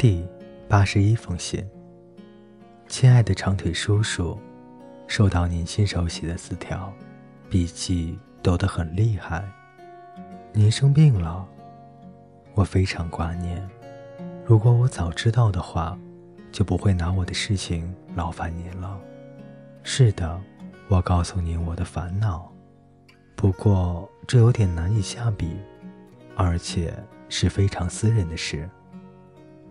第八十一封信，亲爱的长腿叔叔，收到您亲手写的字条，笔记抖得很厉害。您生病了，我非常挂念。如果我早知道的话，就不会拿我的事情劳烦您了。是的，我告诉您我的烦恼，不过这有点难以下笔，而且是非常私人的事。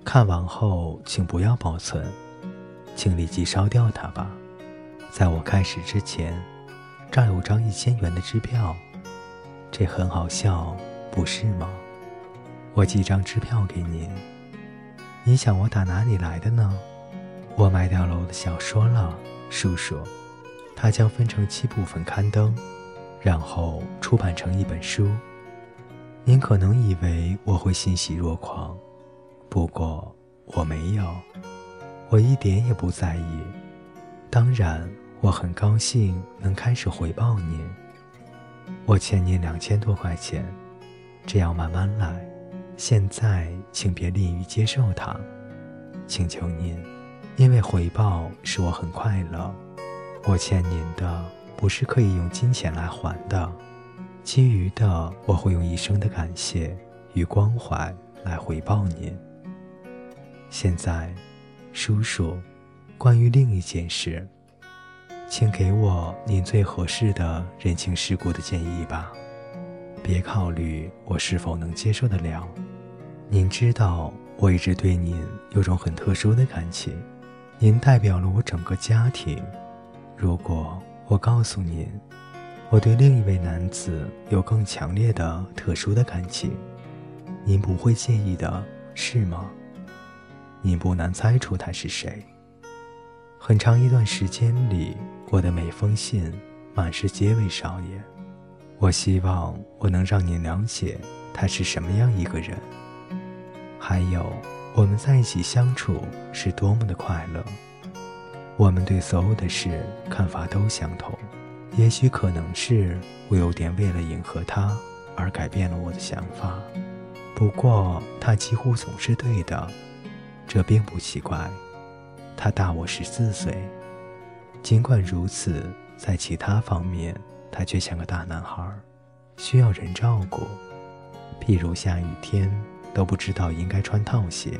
看完后，请不要保存，请立即烧掉它吧。在我开始之前，这儿有张一千元的支票，这很好笑，不是吗？我寄张支票给您。你想我打哪里来的呢？我卖掉了我的小说了，叔叔。它将分成七部分刊登，然后出版成一本书。您可能以为我会欣喜若狂。不过我没有，我一点也不在意。当然，我很高兴能开始回报您。我欠您两千多块钱，这样慢慢来。现在，请别吝于接受它，请求您，因为回报使我很快乐。我欠您的不是可以用金钱来还的，其余的我会用一生的感谢与关怀来回报您。现在，叔叔，关于另一件事，请给我您最合适的人情世故的建议吧。别考虑我是否能接受得了。您知道，我一直对您有种很特殊的感情，您代表了我整个家庭。如果我告诉您，我对另一位男子有更强烈的、特殊的感情，您不会介意的，是吗？你不难猜出他是谁。很长一段时间里，我的每封信满是皆为少爷。我希望我能让你了解他是什么样一个人，还有我们在一起相处是多么的快乐。我们对所有的事看法都相同。也许可能是我有点为了迎合他而改变了我的想法，不过他几乎总是对的。这并不奇怪，他大我十四岁。尽管如此，在其他方面，他却像个大男孩，需要人照顾。譬如下雨天都不知道应该穿套鞋。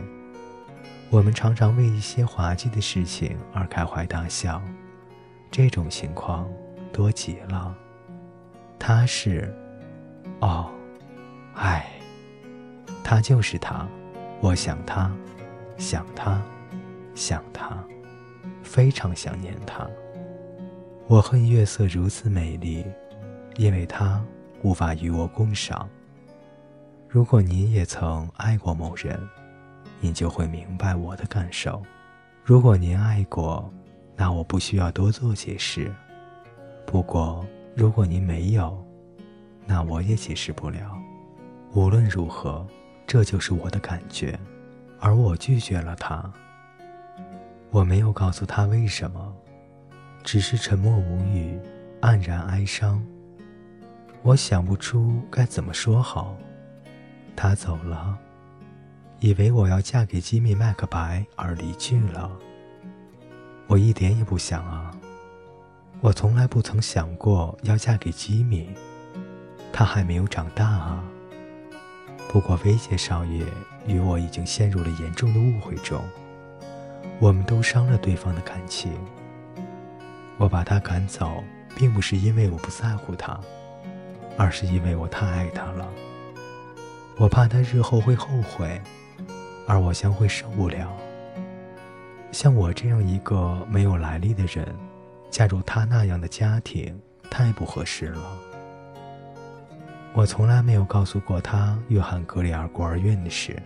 我们常常为一些滑稽的事情而开怀大笑，这种情况多极了。他是，哦，唉，他就是他，我想他。想他，想他，非常想念他。我恨月色如此美丽，因为它无法与我共赏。如果您也曾爱过某人，您就会明白我的感受。如果您爱过，那我不需要多做解释。不过，如果您没有，那我也解释不了。无论如何，这就是我的感觉。而我拒绝了他。我没有告诉他为什么，只是沉默无语，黯然哀伤。我想不出该怎么说好。他走了，以为我要嫁给吉米·麦克白而离去了。我一点也不想啊！我从来不曾想过要嫁给吉米，他还没有长大啊。不过，威杰少爷与我已经陷入了严重的误会中，我们都伤了对方的感情。我把他赶走，并不是因为我不在乎他，而是因为我太爱他了。我怕他日后会后悔，而我将会受不了。像我这样一个没有来历的人，嫁入他那样的家庭，太不合适了。我从来没有告诉过他约翰·格里尔孤儿院的事，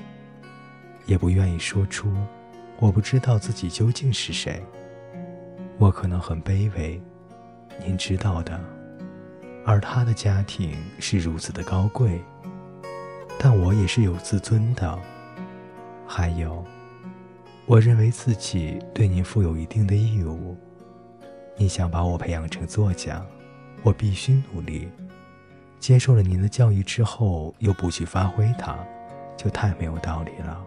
也不愿意说出我不知道自己究竟是谁。我可能很卑微，您知道的。而他的家庭是如此的高贵，但我也是有自尊的。还有，我认为自己对您负有一定的义务。你想把我培养成作家，我必须努力。接受了您的教育之后，又不去发挥它，就太没有道理了。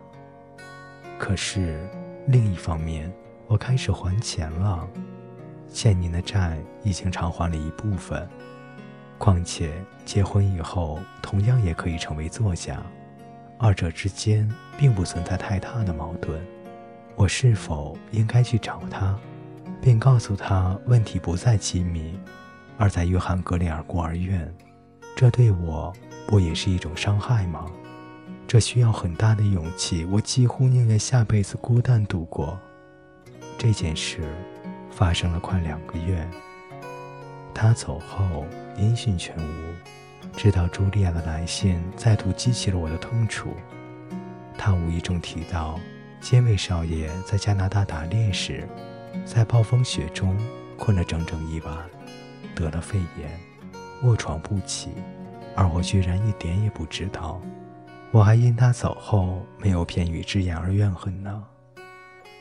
可是另一方面，我开始还钱了，欠您的债已经偿还了一部分。况且结婚以后，同样也可以成为作家，二者之间并不存在太大的矛盾。我是否应该去找他，并告诉他问题不在机密，而在约翰格里尔孤儿院？这对我不也是一种伤害吗？这需要很大的勇气，我几乎宁愿下辈子孤单度过。这件事发生了快两个月。他走后音讯全无，直到茱莉亚的来信再度激起了我的痛楚。他无意中提到，监卫少爷在加拿大打猎时，在暴风雪中困了整整一晚，得了肺炎，卧床不起，而我居然一点也不知道。我还因他走后没有片语之言而怨恨呢。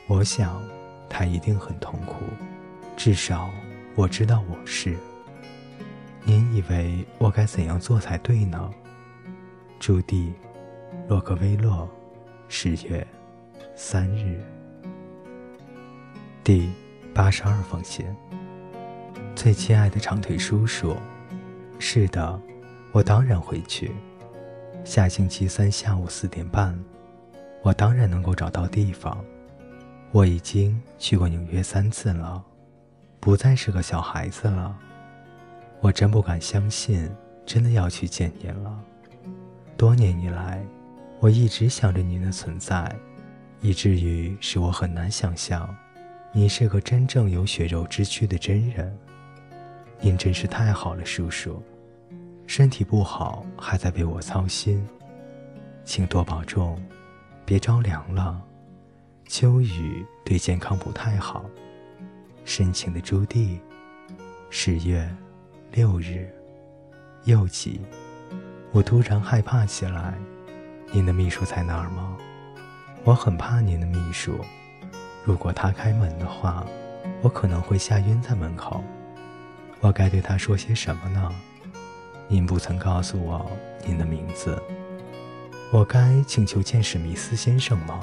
我想，他一定很痛苦，至少。我知道我是。您以为我该怎样做才对呢？朱棣，洛克威洛，十月三日。第八十二封信。最亲爱的长腿叔叔，是的，我当然会去。下星期三下午四点半，我当然能够找到地方。我已经去过纽约三次了。不再是个小孩子了，我真不敢相信，真的要去见您了。多年以来，我一直想着您的存在，以至于使我很难想象，你是个真正有血肉之躯的真人。您真是太好了，叔叔。身体不好，还在为我操心，请多保重，别着凉了。秋雨对健康不太好。深情的朱棣，十月六日，又急。我突然害怕起来。您的秘书在那儿吗？我很怕您的秘书。如果他开门的话，我可能会吓晕在门口。我该对他说些什么呢？您不曾告诉我您的名字。我该请求见史密斯先生吗？